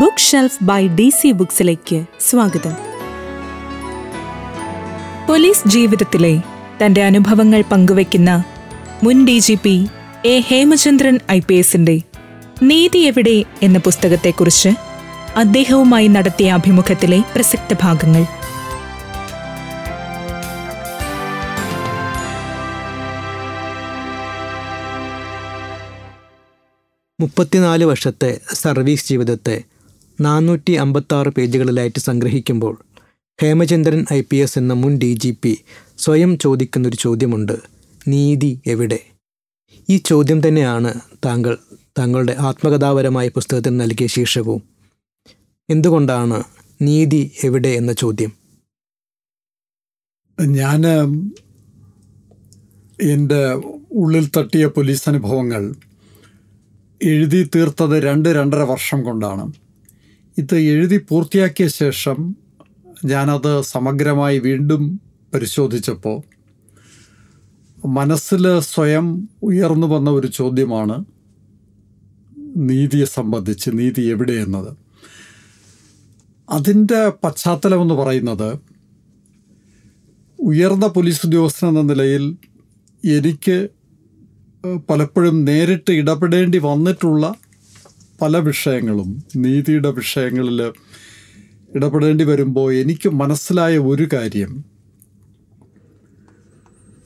Book shelf by D C ബുക്സിലേക്ക് സ്വാഗതം. Police ജീവിതത്തിലെ തന്റെ അനുഭവങ്ങൾ പങ്കുവയ്ക്കുന്ന മുൻ D G P A Hemachandran I P എസിന്റെ നീതി എവിടെ എന്ന പുസ്തകത്തെക്കുറിച്ച് അദ്ദേഹവുമായി നടത്തിയ അഭിമുഖത്തിലെ പ്രസക്ത ഭാഗങ്ങൾ. മുപ്പത്തിനാല് വർഷത്തെ സർവീസ് ജീവിതത്തെ നാനൂറ്റി അമ്പത്താറ് പേജുകളിലായിട്ട് സംഗ്രഹിക്കുമ്പോൾ ഹേമചന്ദ്രൻ ഐ പി എസ് എന്ന മുൻ ഡി ജി പി സ്വയം ചോദിക്കുന്നൊരു ചോദ്യമുണ്ട്. നീതി എവിടെ? ഈ ചോദ്യം തന്നെയാണ് താങ്കൾ താങ്കളുടെ ആത്മകഥാപരമായ പുസ്തകത്തിന് നൽകിയ ശീർഷകവും. എന്തുകൊണ്ടാണ് നീതി എവിടെ എന്ന ചോദ്യം? ഞാൻ എന്റെ ഉള്ളിൽ തട്ടിയ പോലീസ് അനുഭവങ്ങൾ എഴുതി തീർത്തത് രണ്ട് രണ്ടര വർഷം കൊണ്ടാണ്. ഇത് എഴുതി പൂർത്തിയാക്കിയ ശേഷം ഞാനത് സമഗ്രമായി വീണ്ടും പരിശോധിച്ചപ്പോൾ മനസ്സിൽ സ്വയം ഉയർന്നു വന്ന ഒരു ചോദ്യമാണ് നീതിയെ സംബന്ധിച്ച് നീതി എവിടെ എന്നത്? അതിന്റെ പശ്ചാത്തലമെന്ന് പറയുന്നത് ഉയർന്ന പോലീസ് ഉദ്യോഗസ്ഥൻ എന്ന നിലയിൽ എനിക്ക് പലപ്പോഴും നേരിട്ട് ഇടപെടേണ്ടി വന്നിട്ടുള്ള പല വിഷയങ്ങളും നീതിയുടെ വിഷയങ്ങളിൽ ഇടപെടേണ്ടി വരുമ്പോൾ എനിക്ക് മനസ്സിലായ ഒരു കാര്യം.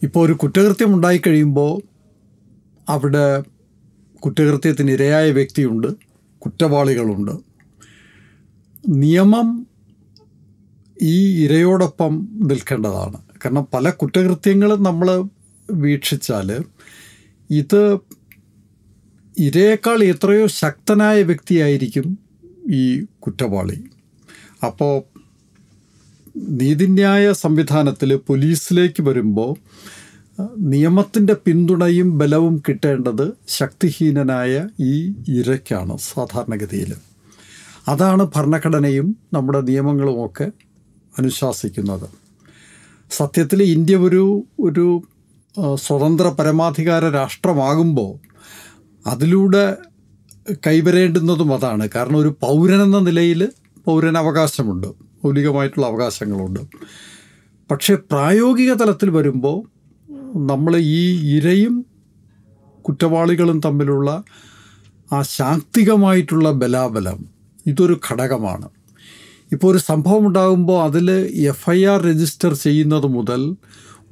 ഇപ്പോൾ ഒരു കുറ്റകൃത്യം ഉണ്ടായിക്കഴിയുമ്പോൾ അവിടെ കുറ്റകൃത്യത്തിന് ഇരയായ വ്യക്തിയുണ്ട് കുറ്റവാളികളുണ്ട്. നിയമം ഈ ഇരയോടൊപ്പം നിൽക്കേണ്ടതാണ്. കാരണം പല കുറ്റകൃത്യങ്ങളും നമ്മൾ വീക്ഷിച്ചാൽ ഇത് ഇരയേക്കാൾ എത്രയോ ശക്തനായ വ്യക്തിയായിരിക്കും ഈ കുറ്റവാളി. അപ്പോൾ നീതിന്യായ സംവിധാനത്തിൽ പോലീസിലേക്ക് വരുമ്പോൾ നിയമത്തിന്റെ പിന്തുണയും ബലവും കിട്ടേണ്ടത് ശക്തിഹീനനായ ഈ ഇരയ്ക്കാണ് സാധാരണഗതിയിൽ അതാണ് ഭരണഘടനയും നമ്മുടെ നിയമങ്ങളുമൊക്കെ അനുശാസിക്കുന്നത്. സത്യത്തിൽ ഇന്ത്യ ഒരു ഒരു സ്വതന്ത്ര പരമാധികാര രാഷ്ട്രമാകുമ്പോൾ അതിലൂടെ കൈവരേണ്ടുന്നതും അതാണ്. കാരണം ഒരു പൗരനെന്ന നിലയിൽ പൗരന് അവകാശമുണ്ട് മൗലികമായിട്ടുള്ള അവകാശങ്ങളുണ്ട്. പക്ഷേ പ്രായോഗിക തലത്തിൽ വരുമ്പോൾ നമ്മൾ ഈ ഇരയും കുറ്റവാളികളും തമ്മിലുള്ള ആ ശാക്തികമായിട്ടുള്ള ബലാബലം ഇതൊരു ഘടകമാണ്. ഇപ്പോൾ ഒരു സംഭവം ഉണ്ടാകുമ്പോൾ അതിൽ എഫ് ഐ ആർ രജിസ്റ്റർ ചെയ്യുന്നത് മുതൽ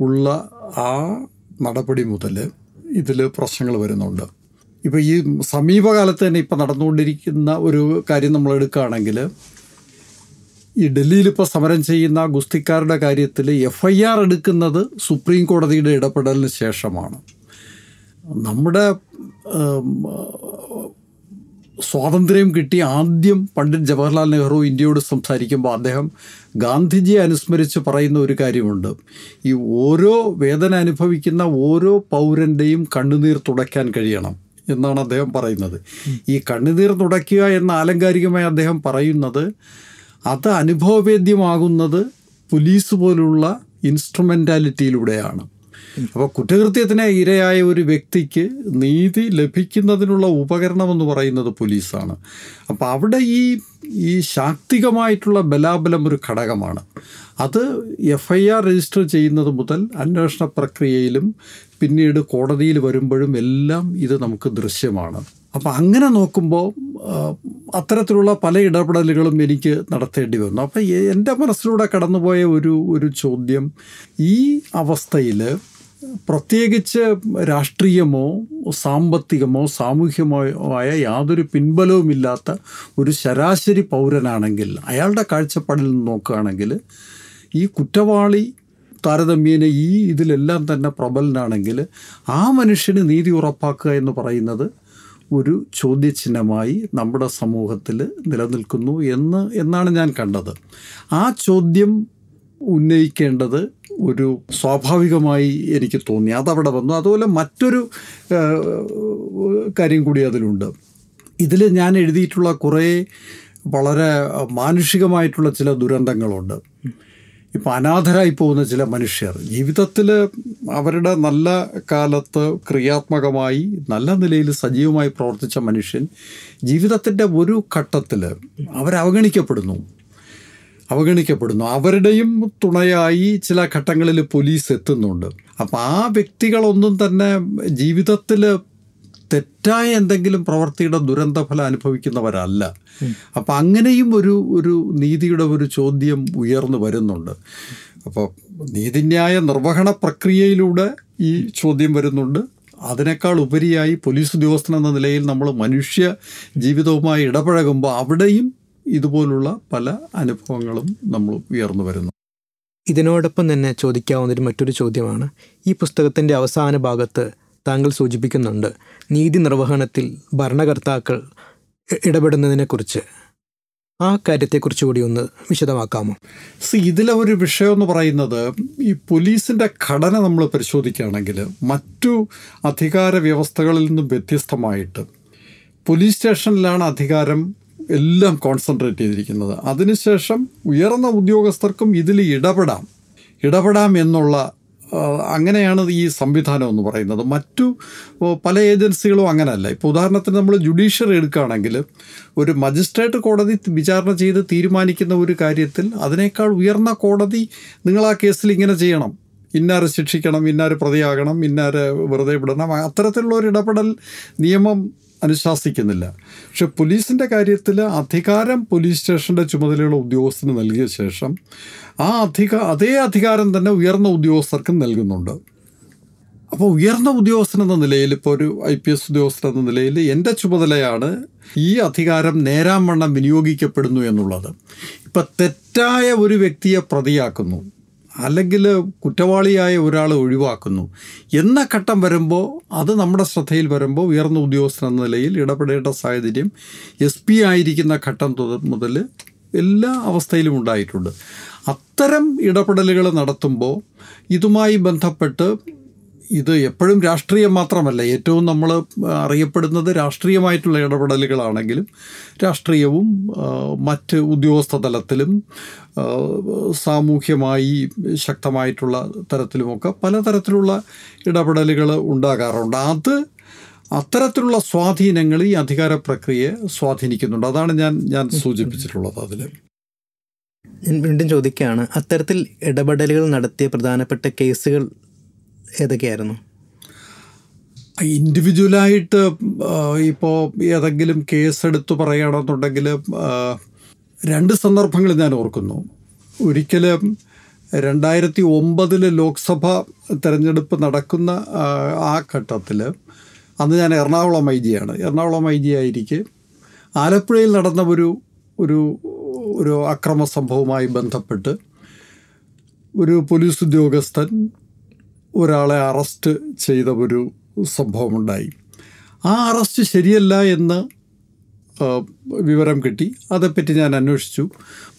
ഉള്ള ആ നടപടി മുതൽ ഇതിൽ പ്രശ്നങ്ങൾ വരുന്നുണ്ട്. ഇപ്പോൾ ഈ സമീപകാലത്ത് തന്നെ ഇപ്പോൾ നടന്നുകൊണ്ടിരിക്കുന്ന ഒരു കാര്യം നമ്മൾ എടുക്കുകയാണെങ്കിൽ ഈ ഡൽഹിയിൽ ഇപ്പോൾ സമരം ചെയ്യുന്ന ഗുസ്തിക്കാരുടെ കാര്യത്തിൽ എഫ് ഐ ആർ എടുക്കുന്നത് സുപ്രീം കോടതിയുടെ ഇടപെടലിന് ശേഷമാണ്. നമ്മുടെ സ്വാതന്ത്ര്യം കിട്ടി ആദ്യം പണ്ഡിറ്റ് ജവഹർലാൽ നെഹ്റു ഇന്ത്യയോട് സംസാരിക്കുമ്പോൾ അദ്ദേഹം ഗാന്ധിജിയെ അനുസ്മരിച്ച് പറയുന്ന ഒരു കാര്യമുണ്ട്. ഈ ഓരോ വേദന അനുഭവിക്കുന്ന ഓരോ പൗരന്റെയും കണ്ണുനീർ തുടയ്ക്കാൻ കഴിയണം. എന്നാണ് അദ്ദേഹം പറയുന്നത്. ഈ കണ്ണുനീർ തുടയ്ക്കുക എന്ന ആലങ്കാരികമായി അദ്ദേഹം പറയുന്നത് അത് അനുഭവവേദ്യമാകുന്നത് പോലീസ് പോലുള്ള ഇൻസ്ട്രുമെന്റാലിറ്റിയിലൂടെയാണ് അപ്പോൾ കുറ്റകൃത്യത്തിന് ഇരയായ ഒരു വ്യക്തിക്ക് നീതി ലഭിക്കുന്നതിനുള്ള ഉപകരണം എന്ന് പറയുന്നത് പോലീസാണ്. അപ്പോൾ അവിടെ ഈ ഈ ശാക്തികമായിട്ടുള്ള ബലാബലം ഒരു ഘടകമാണ്. അത് എഫ് ഐ ആർ രജിസ്റ്റർ ചെയ്യുന്നത് മുതൽ അന്വേഷണ പ്രക്രിയയിലും പിന്നീട് കോടതിയിൽ വരുമ്പോഴും എല്ലാം ഇത് നമുക്ക് ദൃശ്യമാണ്. അപ്പോൾ അങ്ങനെ നോക്കുമ്പോൾ അത്തരത്തിലുള്ള പല ഇടപെടലുകളും എനിക്ക് നടത്തേണ്ടി വന്നു. അപ്പോൾ എന്റെ മനസ്സിലൂടെ കടന്നുപോയ ഒരു ഒരു ചോദ്യം ഈ അവസ്ഥയിൽ പ്രത്യേകിച്ച് രാഷ്ട്രീയമോ സാമ്പത്തികമോ സാമൂഹ്യമോ ആയ യാതൊരു പിൻബലവുമില്ലാത്ത ഒരു ശരാശരി പൗരനാണെങ്കിൽ അയാളുടെ കാഴ്ചപ്പാടിൽ നിന്ന് നോക്കുകയാണെങ്കിൽ ഈ കുറ്റവാളി താരതമ്യേന ഈ ഇതിലെല്ലാം തന്നെ പ്രബലനാണെങ്കിൽ ആ മനുഷ്യന് നീതി ഉറപ്പാക്കുക എന്ന് പറയുന്നത് ഒരു ചോദ്യചിഹ്നമായി നമ്മുടെ സമൂഹത്തിൽ നിലനിൽക്കുന്നു എന്ന് എന്നാണ് ഞാൻ കണ്ടത്. ആ ചോദ്യം ഉന്നയിക്കേണ്ടത് ഒരു സ്വാഭാവികമായി എനിക്ക് തോന്നി. അതവിടെ വന്നു. അതുപോലെ മറ്റൊരു കാര്യം കൂടി അതിലുണ്ട്. ഇതിൽ ഞാൻ എഴുതിയിട്ടുള്ള കുറേ വളരെ മാനുഷികമായിട്ടുള്ള ചില ദുരന്തങ്ങളുണ്ട്. ഇപ്പോൾ അനാഥരായി പോകുന്ന ചില മനുഷ്യർ ജീവിതത്തിൽ അവരുടെ നല്ല കാലത്ത് ക്രിയാത്മകമായി നല്ല നിലയിൽ സജീവമായി പ്രവർത്തിച്ച മനുഷ്യൻ ജീവിതത്തിന്റെ ഒരു ഘട്ടത്തിൽ അവരവഗണിക്കപ്പെടുന്നു. അവഗണിക്കപ്പെടുന്നു. അവരുടെയും തുണയായി ചില ഘട്ടങ്ങളിൽ പോലീസ് എത്തുന്നുണ്ട്. അപ്പോൾ ആ വ്യക്തികളൊന്നും തന്നെ ജീവിതത്തിൽ തെറ്റായ എന്തെങ്കിലും പ്രവൃത്തിയുടെ ദുരന്തഫലം അനുഭവിക്കുന്നവരല്ല. അപ്പം അങ്ങനെയും ഒരു ഒരു നീതിയുടെ ഒരു ചോദ്യം ഉയർന്നു വരുന്നുണ്ട്. അപ്പോൾ നീതിന്യായ നിർവഹണ പ്രക്രിയയിലൂടെ ഈ ചോദ്യം വരുന്നുണ്ട്. അതിനേക്കാൾ ഉപരിയായി പോലീസ് ഉദ്യോഗസ്ഥൻ എന്ന നിലയിൽ നമ്മൾ മനുഷ്യ ജീവിതവുമായി ഇടപഴകുമ്പോൾ അവിടെയും ഇതുപോലുള്ള പല അനുഭവങ്ങളും നമ്മൾ ഉയർന്നു വരുന്നു. ഇതിനോടൊപ്പം തന്നെ ചോദിക്കാവുന്നൊരു മറ്റൊരു ചോദ്യമാണ്. ഈ പുസ്തകത്തിന്റെ അവസാന ഭാഗത്ത് താങ്കൾ സൂചിപ്പിക്കുന്നുണ്ട്. നീതി നിർവഹണത്തിൽ ഭരണകർത്താക്കൾ ഇടപെടുന്നതിനെക്കുറിച്ച്. ആ കാര്യത്തെക്കുറിച്ച് കൂടി ഒന്ന് വിശദമാക്കാമോ? സി ഇതിലെ ഒരു വിഷയം എന്ന് പറയുന്നത് ഈ പോലീസിന്റെ ഘടന നമ്മൾ പരിശോധിക്കുകയാണെങ്കിൽ മറ്റു അധികാര വ്യവസ്ഥകളിൽ നിന്നും വ്യത്യസ്തമായിട്ട് പോലീസ് സ്റ്റേഷനിലാണ് അധികാരം എല്ലാം കോൺസെൻട്രേറ്റ് ചെയ്തിരിക്കുന്നത്. അതിനുശേഷം ഉയർന്ന ഉദ്യോഗസ്ഥർക്കും ഇതിൽ ഇടപെടാം. ഇടപെടാം എന്നുള്ള അങ്ങനെയാണ് ഈ സംവിധാനം എന്ന് പറയുന്നത്. മറ്റു പല ഏജൻസികളും അങ്ങനെയല്ല ഇപ്പോൾ ഉദാഹരണത്തിന് നമ്മൾ ജുഡീഷ്യറി എടുക്കുകയാണെങ്കിൽ ഒരു മജിസ്ട്രേറ്റ് കോടതി വിചാരണ ചെയ്ത് തീരുമാനിക്കുന്ന ഒരു കാര്യത്തിൽ അതിനേക്കാൾ ഉയർന്ന കോടതി നിങ്ങൾ ആ കേസിൽ ഇങ്ങനെ ചെയ്യണം. ഇന്നാര് ശിക്ഷിക്കണം ഇന്നാര് പ്രതിയാകണം ഇന്നാര് വെറുതെ വിടണം. അത്തരത്തിലുള്ള ഒരു ഇടപെടൽ നിയമം അനുശാസിക്കുന്നില്ല. പക്ഷെ പോലീസിന്റെ കാര്യത്തിൽ അധികാരം പോലീസ് സ്റ്റേഷന്റെ ചുമതലയുള്ള ഉദ്യോഗസ്ഥന് നൽകിയ ശേഷം ആ അധിക അതേ അധികാരം തന്നെ ഉയർന്ന ഉദ്യോഗസ്ഥർക്കും നൽകുന്നുണ്ട്. അപ്പോൾ ഉയർന്ന ഉദ്യോഗസ്ഥൻ എന്ന നിലയിൽ ഇപ്പോൾ ഒരു ഐ പി എസ് ഉദ്യോഗസ്ഥൻ എന്ന നിലയിൽ എന്റെ ചുമതലയാണ് ഈ അധികാരം നേരാം വണ്ണം വിനിയോഗിക്കപ്പെടുന്നു എന്നുള്ളത്. ഇപ്പം തെറ്റായ ഒരു വ്യക്തിയെ പ്രതിയാക്കുന്നു. അല്ലെങ്കിൽ കുറ്റവാളിയായ ഒരാളെ ഒഴിവാക്കുന്നു. എന്ന ഘട്ടം വരുമ്പോൾ അത് നമ്മുടെ ശ്രദ്ധയിൽ വരുമ്പോൾ ഉയർന്ന ഉദ്യോഗസ്ഥൻ എന്ന നിലയിൽ ഇടപെടേണ്ട സാഹചര്യം എസ് പി ആയിരിക്കുന്ന ഘട്ടം മുതൽ എല്ലാ അവസ്ഥയിലും ഉണ്ടായിട്ടുണ്ട്. അത്തരം ഇടപെടലുകൾ നടത്തുമ്പോൾ ഇതുമായി ബന്ധപ്പെട്ട് ഇത് എപ്പോഴും രാഷ്ട്രീയം മാത്രമല്ല ഏറ്റവും നമ്മൾ അറിയപ്പെടുന്നത് രാഷ്ട്രീയമായിട്ടുള്ള ഇടപെടലുകളാണെങ്കിലും രാഷ്ട്രീയവും മറ്റ് ഉദ്യോഗസ്ഥ തലത്തിലും സാമൂഹ്യമായി ശക്തമായിട്ടുള്ള തരത്തിലുമൊക്കെ പലതരത്തിലുള്ള ഇടപെടലുകൾ ഉണ്ടാകാറുണ്ട്. അത് അത്തരത്തിലുള്ള സ്വാധീനങ്ങൾ ഈ അധികാര പ്രക്രിയയെ സ്വാധീനിക്കുന്നുണ്ട്. അതാണ് ഞാൻ ഞാൻ സൂചിപ്പിച്ചിട്ടുള്ളത് അതിൽ ഞാൻ വീണ്ടും ചോദിക്കുകയാണ് അത്തരത്തിൽ ഇടപെടലുകൾ നടത്തിയ പ്രധാനപ്പെട്ട കേസുകൾ ഏതൊക്കെയായിരുന്നു? ഇൻഡിവിജ്വലായിട്ട് ഇപ്പോൾ ഏതെങ്കിലും കേസെടുത്ത് പറയുകയാണെന്നുണ്ടെങ്കിൽ പറയണമെന്നുണ്ടെങ്കിൽ രണ്ട് സന്ദർഭങ്ങൾ ഞാൻ ഓർക്കുന്നു. ഒരിക്കലും രണ്ടായിരത്തി ഒമ്പതിൽ ലോക്സഭ തിരഞ്ഞെടുപ്പ് നടക്കുന്ന ആ ഘട്ടത്തിൽ അന്ന് ഞാൻ എറണാകുളം ഐ ജിയാണ് എറണാകുളം ഐ ജി ആയിരിക്കെ ആലപ്പുഴയിൽ നടന്ന ഒരു ഒരു ഒരു അക്രമ സംഭവവുമായി ബന്ധപ്പെട്ട് ഒരു പോലീസ് ഉദ്യോഗസ്ഥൻ ഒരാളെ അറസ്റ്റ് ചെയ്ത ഒരു സംഭവമുണ്ടായി. ആ അറസ്റ്റ് ശരിയല്ല എന്ന് വിവരം കിട്ടി. അതേപ്പറ്റി ഞാൻ അന്വേഷിച്ചു.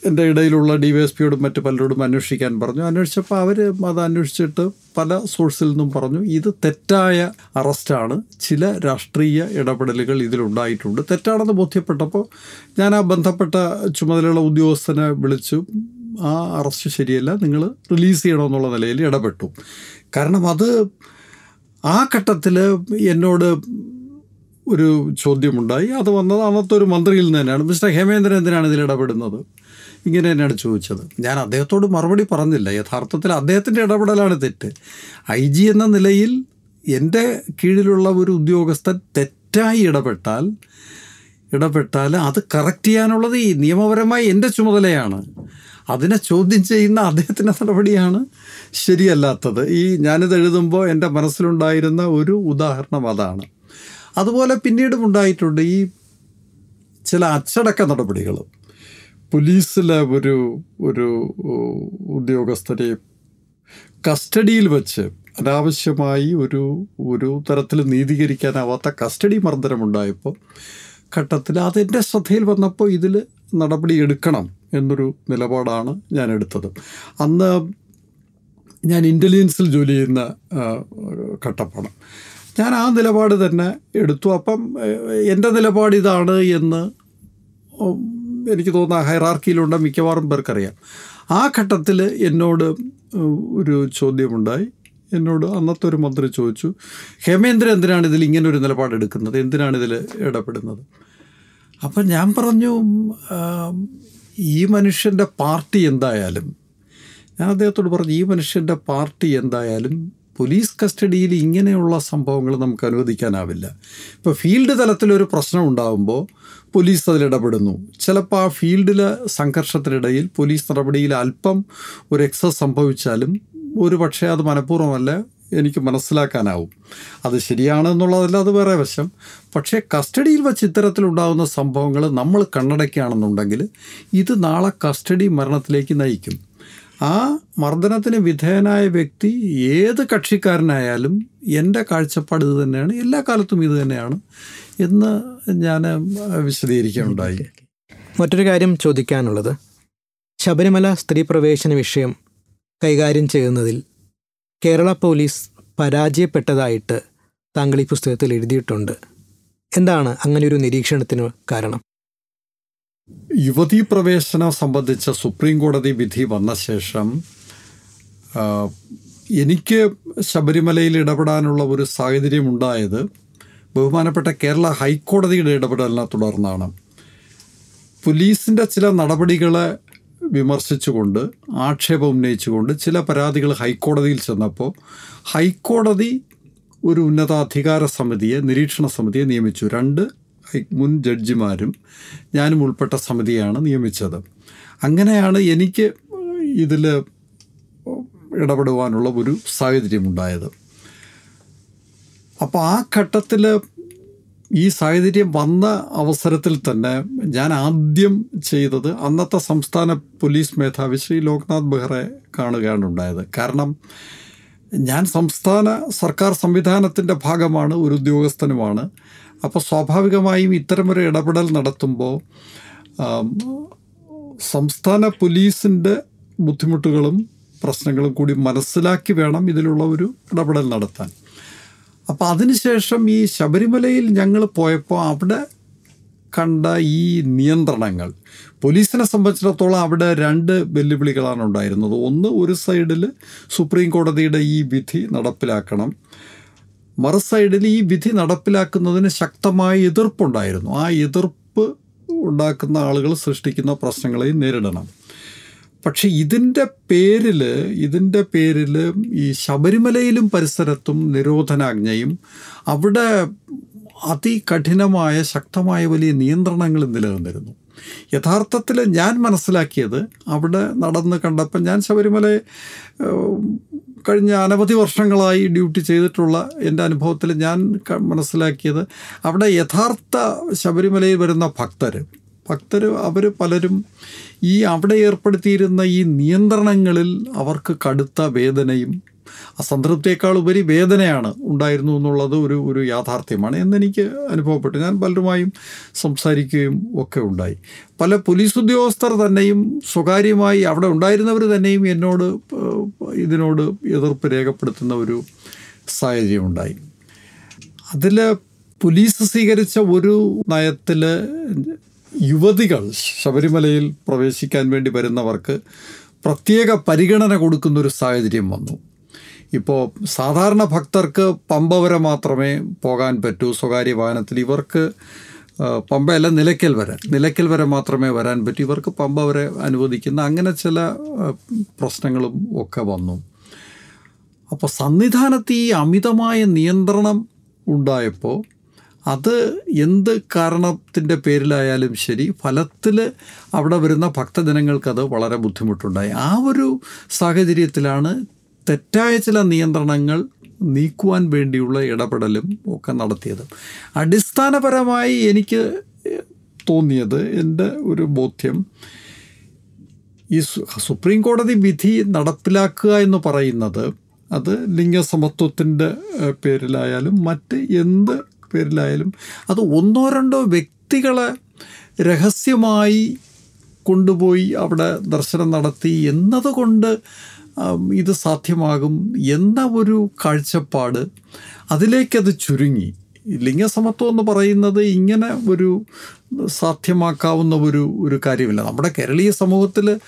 എന്റെ ഇടയിലുള്ള ഡി വൈ എസ് പിയോടും മറ്റു പലരോടും അന്വേഷിക്കാൻ പറഞ്ഞു. അന്വേഷിച്ചപ്പോൾ അവർ അത് അന്വേഷിച്ചിട്ട് പല സോഴ്സിൽ നിന്നും പറഞ്ഞു ഇത് തെറ്റായ അറസ്റ്റാണ് ചില രാഷ്ട്രീയ ഇടപെടലുകൾ ഇതിലുണ്ടായിട്ടുണ്ട്. തെറ്റാണെന്ന് ബോധ്യപ്പെട്ടപ്പോൾ ഞാൻ ആ ബന്ധപ്പെട്ട ചുമതലയുള്ള ഉദ്യോഗസ്ഥനെ വിളിച്ചു. ആ അറസ്റ്റ് ശരിയല്ല നിങ്ങൾ റിലീസ് ചെയ്യണമെന്നുള്ള നിലയിൽ ഇടപെട്ടു. കാരണം അത് ആ ഘട്ടത്തിൽ എന്നോട് ഒരു ചോദ്യമുണ്ടായി. അത് വന്നത് അന്നത്തെ ഒരു മന്ത്രിയിൽ നിന്ന് തന്നെയാണ്. മിസ്റ്റർ ഹേമേന്ദ്രൻ എന്തിനാണ് ഇതിൽ ഇടപെടുന്നത്? ഇങ്ങനെ തന്നെയാണ് ചോദിച്ചത്. ഞാൻ അദ്ദേഹത്തോട് മറുപടി പറഞ്ഞില്ല. യഥാർത്ഥത്തിൽ അദ്ദേഹത്തിന്റെ ഇടപെടലാണ് തെറ്റ്. ഐ ജി എന്ന നിലയിൽ എന്റെ കീഴിലുള്ള ഒരു ഉദ്യോഗസ്ഥൻ തെറ്റായി ഇടപെട്ടാൽ ഇടപെട്ടാൽ അത് കറക്റ്റ് ചെയ്യാനുള്ളത് ഈ നിയമപരമായി എന്റെ ചുമതലയാണ്. അതിനെ ചോദ്യം ചെയ്യുന്ന അദ്ദേഹത്തിന്റെ നടപടിയാണ് ശരിയല്ലാത്തത്. ഈ ഞാനിത് എഴുതുമ്പോൾ എന്റെ മനസ്സിലുണ്ടായിരുന്ന ഒരു ഉദാഹരണം അതാണ്. അതുപോലെ പിന്നീടും ഉണ്ടായിട്ടുണ്ട് ഈ ചില അച്ചടക്ക നടപടികൾ. പോലീസിലെ ഒരു ഒരു ഉദ്യോഗസ്ഥരെ കസ്റ്റഡിയിൽ വെച്ച് അനാവശ്യമായി ഒരു ഒരു തരത്തിൽ നീതീകരിക്കാനാവാത്ത കസ്റ്റഡി മർദ്ദനമുണ്ടായപ്പോൾ ഘട്ടത്തിൽ അതെന്റെ ശ്രദ്ധയിൽ വന്നപ്പോൾ ഇതിൽ നടപടി എടുക്കണം എന്നൊരു നിലപാടാണ് ഞാൻ എടുത്തത്. അന്ന് ഞാൻ ഇന്റലിജൻസിൽ ജോലി ചെയ്യുന്ന ഘട്ടമാണ്. ഞാൻ ആ നിലപാട് തന്നെ എടുത്തു. അപ്പം എന്റെ നിലപാട് ഇതാണ് എന്ന് എനിക്ക് തോന്നുന്ന ഹൈറാർക്കിയിലുണ്ട് മിക്കവാറും പേർക്കറിയാം. ആ ഘട്ടത്തിൽ എന്നോട് ഒരു ചോദ്യമുണ്ടായി. എന്നോട് അന്നത്തെ ഒരു മന്ത്രി ചോദിച്ചു ഹേമേന്ദ്ര എന്തിനാണ് ഇതിൽ ഇങ്ങനെ ഒരു നിലപാടെടുക്കുന്നത് എന്തിനാണ് ഇതിൽ ഇടപെടുന്നത്? അപ്പം ഞാൻ പറഞ്ഞു ഈ മനുഷ്യന്റെ പാർട്ടി എന്തായാലും ഞാൻ അദ്ദേഹത്തോട് പറഞ്ഞു ഈ മനുഷ്യന്റെ പാർട്ടി എന്തായാലും പോലീസ് കസ്റ്റഡിയിൽ ഇങ്ങനെയുള്ള സംഭവങ്ങൾ നമുക്ക് അനുവദിക്കാനാവില്ല. ഇപ്പോൾ ഫീൽഡ് തലത്തിലൊരു പ്രശ്നം ഉണ്ടാകുമ്പോൾ പോലീസ് അതിൽ ഇടപെടുന്നു. ചിലപ്പോൾ ആ ഫീൽഡിലെ സംഘർഷത്തിനിടയിൽ പോലീസ് നടപടിയിൽ അല്പം ഒരു എക്സസ് സംഭവിച്ചാലും ഒരു പക്ഷേ അത് മനഃപൂർവമല്ല എനിക്ക് മനസ്സിലാക്കാനാവും. അത് ശരിയാണെന്നുള്ളതല്ല അത് വേറെ വശം. പക്ഷേ കസ്റ്റഡിയിൽ വച്ച് ഇത്തരത്തിലുണ്ടാകുന്ന സംഭവങ്ങൾ നമ്മൾ കണ്ണടയ്ക്കുകയാണെന്നുണ്ടെങ്കിൽ ഇത് നാളെ കസ്റ്റഡി മരണത്തിലേക്ക് നയിക്കും. ആ മർദ്ദനത്തിന് വിധേയനായ വ്യക്തി ഏത് കക്ഷിക്കാരനായാലും എന്റെ കാഴ്ചപ്പാട് ഇത് തന്നെയാണ് എല്ലാ കാലത്തും ഇത് തന്നെയാണ് എന്ന് ഞാൻ വിശദീകരിക്കാനുണ്ടായി മറ്റൊരു കാര്യം ചോദിക്കാനുള്ളത്. ശബരിമല സ്ത്രീ പ്രവേശന വിഷയം കൈകാര്യം ചെയ്യുന്നതിൽ കേരള പോലീസ് പരാജയപ്പെട്ടതായിട്ട് താങ്കൾ ഈ പുസ്തകത്തിൽ എഴുതിയിട്ടുണ്ട്. എന്താണ് അങ്ങനെ ഒരു നിരീക്ഷണത്തിന് കാരണം? യുവതീ പ്രവേശനം സംബന്ധിച്ച സുപ്രീം കോടതി വിധി വന്ന ശേഷം എനിക്ക് ശബരിമലയിൽ ഇടപെടാനുള്ള ഒരു സാഹചര്യം ഉണ്ടായത് ബഹുമാനപ്പെട്ട കേരള ഹൈക്കോടതിയുടെ ഇടപെടലിനെ തുടർന്നാണ്. പോലീസിന്റെ ചില നടപടികളെ വിമർശിച്ചുകൊണ്ട് ആക്ഷേപം ഉന്നയിച്ചുകൊണ്ട് ചില പരാതികൾ ഹൈക്കോടതിയിൽ ചെന്നപ്പോൾ ഹൈക്കോടതി ഒരു ഉന്നതാധികാര സമിതിയെ നിരീക്ഷണ സമിതിയെ നിയമിച്ചു. രണ്ട് മുൻ ജഡ്ജിമാരും ഞാനും ഉൾപ്പെട്ട സമിതിയാണ് നിയമിച്ചത്. അങ്ങനെയാണ് എനിക്ക് ഇതിൽ ഇടപെടുവാനുള്ള ഒരു സാഹചര്യമുണ്ടായത് അപ്പോൾ ആ ഘട്ടത്തിൽ ഈ സാഹചര്യം വന്ന അവസരത്തിൽ തന്നെ ഞാൻ ആദ്യം ചെയ്തത് അന്നത്തെ സംസ്ഥാന പോലീസ് മേധാവി ശ്രീ ലോക്നാഥ് ബെഹ്റെ കാണുകയാണ് ഉണ്ടായത്. കാരണം ഞാൻ സംസ്ഥാന സർക്കാർ സംവിധാനത്തിന്റെ ഭാഗമാണ് ഒരു ഉദ്യോഗസ്ഥനുമാണ്. അപ്പോൾ സ്വാഭാവികമായും ഇത്തരമൊരു ഇടപെടൽ നടത്തുമ്പോൾ സംസ്ഥാന പോലീസിന്റെ ബുദ്ധിമുട്ടുകളും പ്രശ്നങ്ങളും കൂടി മനസ്സിലാക്കി വേണം ഇതിലുള്ള ഒരു ഇടപെടൽ നടത്താൻ. അപ്പോൾ അതിനുശേഷം ഈ ശബരിമലയിൽ ഞങ്ങൾ പോയപ്പോൾ അവിടെ കണ്ട ഈ നിയന്ത്രണങ്ങൾ പോലീസിനെ സംബന്ധിച്ചിടത്തോളം അവിടെ രണ്ട് വെല്ലുവിളികളാണ് ഉണ്ടായിരുന്നത്. ഒന്ന് ഒരു സൈഡിൽ സുപ്രീം കോടതിയുടെ ഈ വിധി നടപ്പിലാക്കണം. മറു സൈഡിൽ ഈ വിധി നടപ്പിലാക്കുന്നതിന് ശക്തമായ എതിർപ്പുണ്ടായിരുന്നു. ആ എതിർപ്പ് ഉണ്ടാക്കുന്ന ആളുകൾ സൃഷ്ടിക്കുന്ന പ്രശ്നങ്ങളെയും നേരിടണം. പക്ഷെ ഇതിന്റെ പേരിൽ ഇതിന്റെ പേരിൽ ഈ ശബരിമലയിലും പരിസരത്തും നിരോധനാജ്ഞയും അവിടെ അതികഠിനമായ ശക്തമായ വലിയ നിയന്ത്രണങ്ങൾ നിലനിന്നിരുന്നു. യഥാർത്ഥത്തിൽ ഞാൻ മനസ്സിലാക്കിയത് അവിടെ നടന്ന് കണ്ടപ്പോൾ ഞാൻ ശബരിമല കഴിഞ്ഞ അനവധി വർഷങ്ങളായി ഡ്യൂട്ടി ചെയ്തിട്ടുള്ള എന്റെ അനുഭവത്തിൽ ഞാൻ മനസ്സിലാക്കിയത് അവിടെ യഥാർത്ഥ ശബരിമലയിൽ വരുന്ന ഭക്തർ ഭക്തർ അവർ പലരും ഈ അവിടെ ഏർപ്പെടുത്തിയിരുന്ന ഈ നിയന്ത്രണങ്ങളിൽ അവർക്ക് കടുത്ത വേദനയും അസംതൃപ്തിയേക്കാൾ ഉപരി വേദനയാണ് ഉണ്ടായിരുന്നു എന്നുള്ളത് ഒരു ഒരു യാഥാർത്ഥ്യമാണ് എന്നെനിക്ക് അനുഭവപ്പെട്ടു. ഞാൻ പലരുമായും സംസാരിക്കുകയും ഒക്കെ ഉണ്ടായി. പല പോലീസ് ഉദ്യോഗസ്ഥർ തന്നെയും സ്വകാര്യമായി അവിടെ ഉണ്ടായിരുന്നവർ തന്നെയും എന്നോട് ഇതിനോട് എതിർപ്പ് രേഖപ്പെടുത്തുന്ന ഒരു സാഹചര്യമുണ്ടായി അതിൽ പോലീസ് സ്വീകരിച്ച ഒരു നയത്തിൽ യുവതികൾ ശബരിമലയിൽ പ്രവേശിക്കാൻ വേണ്ടി വരുന്നവർക്ക് പ്രത്യേക പരിഗണന കൊടുക്കുന്നൊരു സാഹചര്യം വന്നു. ഇപ്പോൾ സാധാരണ ഭക്തർക്ക് പമ്പ വരെ മാത്രമേ പോകാൻ പറ്റൂ. സ്വകാര്യ വാഹനത്തിൽ ഇവർക്ക് പമ്പയല്ല നിലയ്ക്കൽ വരെ. നിലയ്ക്കൽ വരെ മാത്രമേ വരാൻ പറ്റൂ. ഇവർക്ക് പമ്പ വരെ അനുവദിക്കുന്ന അങ്ങനെ ചില പ്രശ്നങ്ങളും ഒക്കെ വന്നു. അപ്പോൾ സന്നിധാനത്ത് ഈ അമിതമായ നിയന്ത്രണം ഉണ്ടായപ്പോൾ അത് എന്ത് കാരണത്തിന്റെ പേരിലായാലും ശരി ഫലത്തിൽ അവിടെ വരുന്ന ഭക്തജനങ്ങൾക്കത് വളരെ ബുദ്ധിമുട്ടുണ്ടായി. ആ ഒരു സാഹചര്യത്തിലാണ് തെറ്റായ ചില നിയന്ത്രണങ്ങൾ നീക്കുവാൻ വേണ്ടിയുള്ള ഇടപെടലും ഒക്കെ നടത്തിയത്. അടിസ്ഥാനപരമായി എനിക്ക് തോന്നിയത് എന്റെ ഒരു ബോധ്യം ഈ സുപ്രീം കോടതി വിധി നടപ്പിലാക്കുക എന്ന് പറയുന്നത് അത് ലിംഗസമത്വത്തിന്റെ പേരിലായാലും മറ്റ് എന്ത് പേരിലായാലും അത് ഒന്നോ രണ്ടോ വ്യക്തികളെ രഹസ്യമായി കൊണ്ടുപോയി അവിടെ ദർശനം നടത്തി എന്നതുകൊണ്ട് ഇത് സാധ്യമാകും എന്ന ഒരു കാഴ്ചപ്പാട് അതിലേക്കത് ചുരുങ്ങി. ലിംഗസമത്വം എന്ന് പറയുന്നത് ഇങ്ങനെ ഒരു സാധ്യമാക്കാവുന്ന ഒരു ഒരു കാര്യമില്ല. നമ്മുടെ കേരളീയ സമൂഹത്തിൽ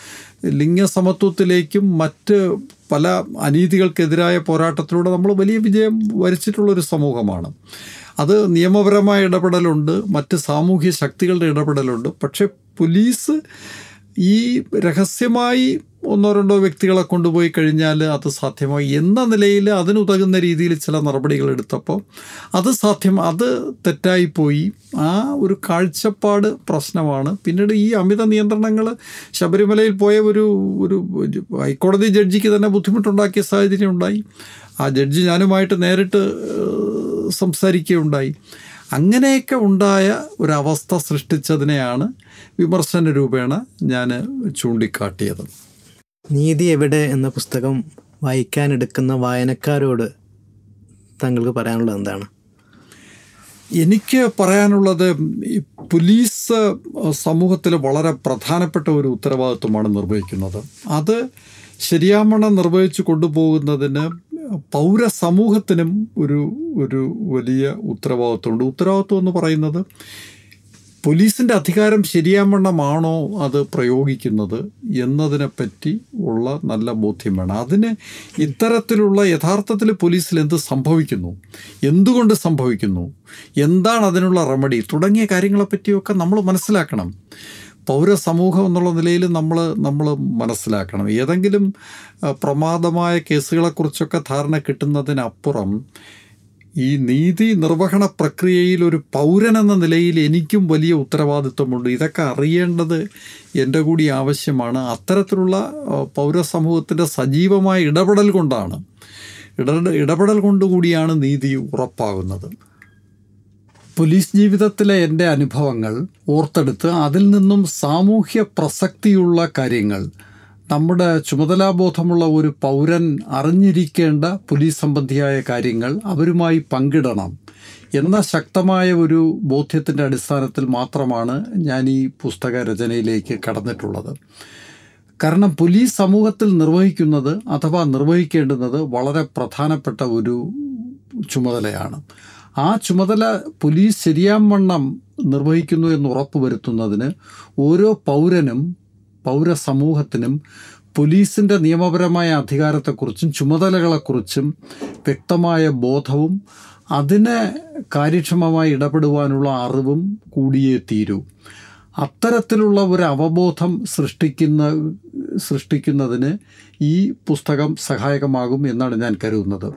ലിംഗസമത്വത്തിലേക്കും മറ്റ് പല അനീതികൾക്കെതിരായ പോരാട്ടത്തിലൂടെ നമ്മൾ വലിയ വിജയം വരിച്ചിട്ടുള്ളൊരു സമൂഹമാണ്. അത് നിയമപരമായ ഇടപെടലുണ്ട് മറ്റ് സാമൂഹ്യ ശക്തികളുടെ ഇടപെടലുണ്ട്. പക്ഷേ പോലീസ് ഈ രഹസ്യമായി ഒന്നോ രണ്ടോ വ്യക്തികളെ കൊണ്ടുപോയി കഴിഞ്ഞാൽ അത് സാധ്യമോ? എന്ന നിലയിൽ അതിനുതകുന്ന രീതിയിൽ ചില നടപടികൾ എടുത്തപ്പോൾ അത് സാധ്യം അത് തെറ്റായിപ്പോയി. ആ ഒരു കാഴ്ചപ്പാട് പ്രശ്നമാണ്. പിന്നീട് ഈ അമിത നിയന്ത്രണങ്ങൾ ശബരിമലയിൽ പോയ ഒരു ഒരു ഹൈക്കോടതി ജഡ്ജിക്ക് തന്നെ ബുദ്ധിമുട്ടുണ്ടാക്കിയ സാഹചര്യം ഉണ്ടായി. ആ ജഡ്ജി ഞാനുമായിട്ട് നേരിട്ട് സംസാരിക്കുകയുണ്ടായി. അങ്ങനെയൊക്കെ ഉണ്ടായ ഒരവസ്ഥ സൃഷ്ടിച്ചതിനെയാണ് വിമർശന രൂപേണ ഞാൻ ചൂണ്ടിക്കാട്ടിയത്. നീതി എവിടെ എന്ന പുസ്തകം വായിക്കാൻ വായിക്കാനെടുക്കുന്ന വായനക്കാരോട് താങ്കൾക്ക് പറയാനുള്ളത് എന്താണ്? എനിക്ക് പറയാനുള്ളത് പോലീസ് സമൂഹത്തിൽ വളരെ പ്രധാനപ്പെട്ട ഒരു ഉത്തരവാദിത്വമാണ് നിർവഹിക്കുന്നത്. അത് ശരിയാമണം നിർവഹിച്ചു കൊണ്ടുപോകുന്നതിന് പൗരസമൂഹത്തിനും ഒരു ഒരു വലിയ ഉത്തരവാദിത്വമുണ്ട്. ഉത്തരവാദിത്വം എന്ന് പറയുന്നത് പോലീസിന്റെ അധികാരം ശരിയാവണ്ണമാണോ അത് പ്രയോഗിക്കുന്നത് എന്നതിനെപ്പറ്റി ഉള്ള നല്ല ബോധ്യം വേണം അതിന് ഇത്തരത്തിലുള്ള യഥാർത്ഥത്തിൽ പോലീസിൽ എന്ത് സംഭവിക്കുന്നു? എന്തുകൊണ്ട് സംഭവിക്കുന്നു? എന്താണ് അതിനുള്ള റെമഡി തുടങ്ങിയ കാര്യങ്ങളെപ്പറ്റിയൊക്കെ നമ്മൾ മനസ്സിലാക്കണം. പൗരസമൂഹം എന്നുള്ള നിലയിൽ നമ്മൾ നമ്മൾ മനസ്സിലാക്കണം. ഏതെങ്കിലും പ്രമാദമായ കേസുകളെക്കുറിച്ചൊക്കെ ധാരണ കിട്ടുന്നതിനപ്പുറം ഈ നീതി നിർവഹണ പ്രക്രിയയിൽ ഒരു പൗരൻ എന്ന നിലയിൽ എനിക്കും വലിയ ഉത്തരവാദിത്വമുണ്ട്. ഇതൊക്കെ അറിയേണ്ടത് എന്റെ കൂടി ആവശ്യമാണ്. അത്തരത്തിലുള്ള പൗരസമൂഹത്തിന്റെ സജീവമായ ഇടപെടൽ കൊണ്ടാണ്. ഇട ഇടപെടൽ കൊണ്ടുകൂടിയാണ് നീതി ഉറപ്പാകുന്നത്. പോലീസ് ജീവിതത്തിലെ എന്റെ അനുഭവങ്ങൾ ഓർത്തെടുത്ത് അതിൽ നിന്നും സാമൂഹ്യ പ്രസക്തിയുള്ള കാര്യങ്ങൾ നമ്മുടെ ചുമതലാബോധമുള്ള ഒരു പൗരൻ അറിഞ്ഞിരിക്കേണ്ട പോലീസ് സംബന്ധിയായ കാര്യങ്ങൾ അവരുമായി പങ്കിടണം എന്ന ശക്തമായ ഒരു ബോധ്യത്തിന്റെ അടിസ്ഥാനത്തിൽ മാത്രമാണ് ഞാൻ ഈ പുസ്തക രചനയിലേക്ക് കടന്നിട്ടുള്ളത്. കാരണം പോലീസ് സമൂഹത്തിൽ നിർവഹിക്കുന്നത് അഥവാ നിർവഹിക്കേണ്ടുന്നത് വളരെ പ്രധാനപ്പെട്ട ഒരു ചുമതലയാണ്. ആ ചുമതല പോലീസ് ശരിയാം വണ്ണം നിർവഹിക്കുന്നു എന്ന് ഉറപ്പുവരുത്തുന്നതിന് ഓരോ പൗരനും പൗരസമൂഹത്തിനും പോലീസിന്റെ നിയമപരമായ അധികാരത്തെക്കുറിച്ചും ചുമതലകളെക്കുറിച്ചും വ്യക്തമായ ബോധവും അതിനെ കാര്യക്ഷമമായി ഇടപെടുവാനുള്ള അറിവും കൂടിയേ തീരൂ. അത്തരത്തിലുള്ള ഒരു അവബോധം സൃഷ്ടിക്കുന്ന സൃഷ്ടിക്കുന്നതിന് ഈ പുസ്തകം സഹായകമാകും എന്നാണ് ഞാൻ കരുതുന്നത്.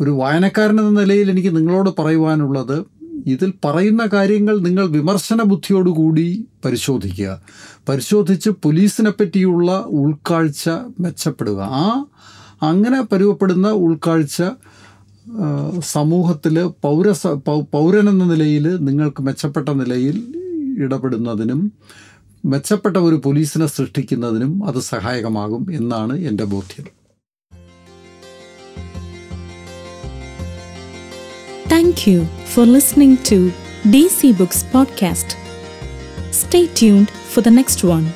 ഒരു വായനക്കാരൻ എന്ന നിലയിൽ എനിക്ക് നിങ്ങളോട് പറയുവാനുള്ളത് ഇതിൽ പറയുന്ന കാര്യങ്ങൾ നിങ്ങൾ വിമർശന ബുദ്ധിയോടുകൂടി പരിശോധിക്കുക. പരിശോധിച്ച് പോലീസിനെ പറ്റിയുള്ള ഉൾക്കാഴ്ച മെച്ചപ്പെടുക. ആ അങ്ങനെ പരുവപ്പെടുന്ന ഉൾക്കാഴ്ച സമൂഹത്തിൽ പൗര പൗരനെന്ന നിലയിൽ നിങ്ങൾക്ക് മെച്ചപ്പെട്ട നിലയിൽ ഇടപെടുന്നതിനും മെച്ചപ്പെട്ട ഒരു പോലീസിനെ സൃഷ്ടിക്കുന്നതിനും അത് സഹായകമാകും എന്നാണ് എന്റെ ബോധ്യം. Thank you for listening to DC Books Podcast. Stay tuned for the next one.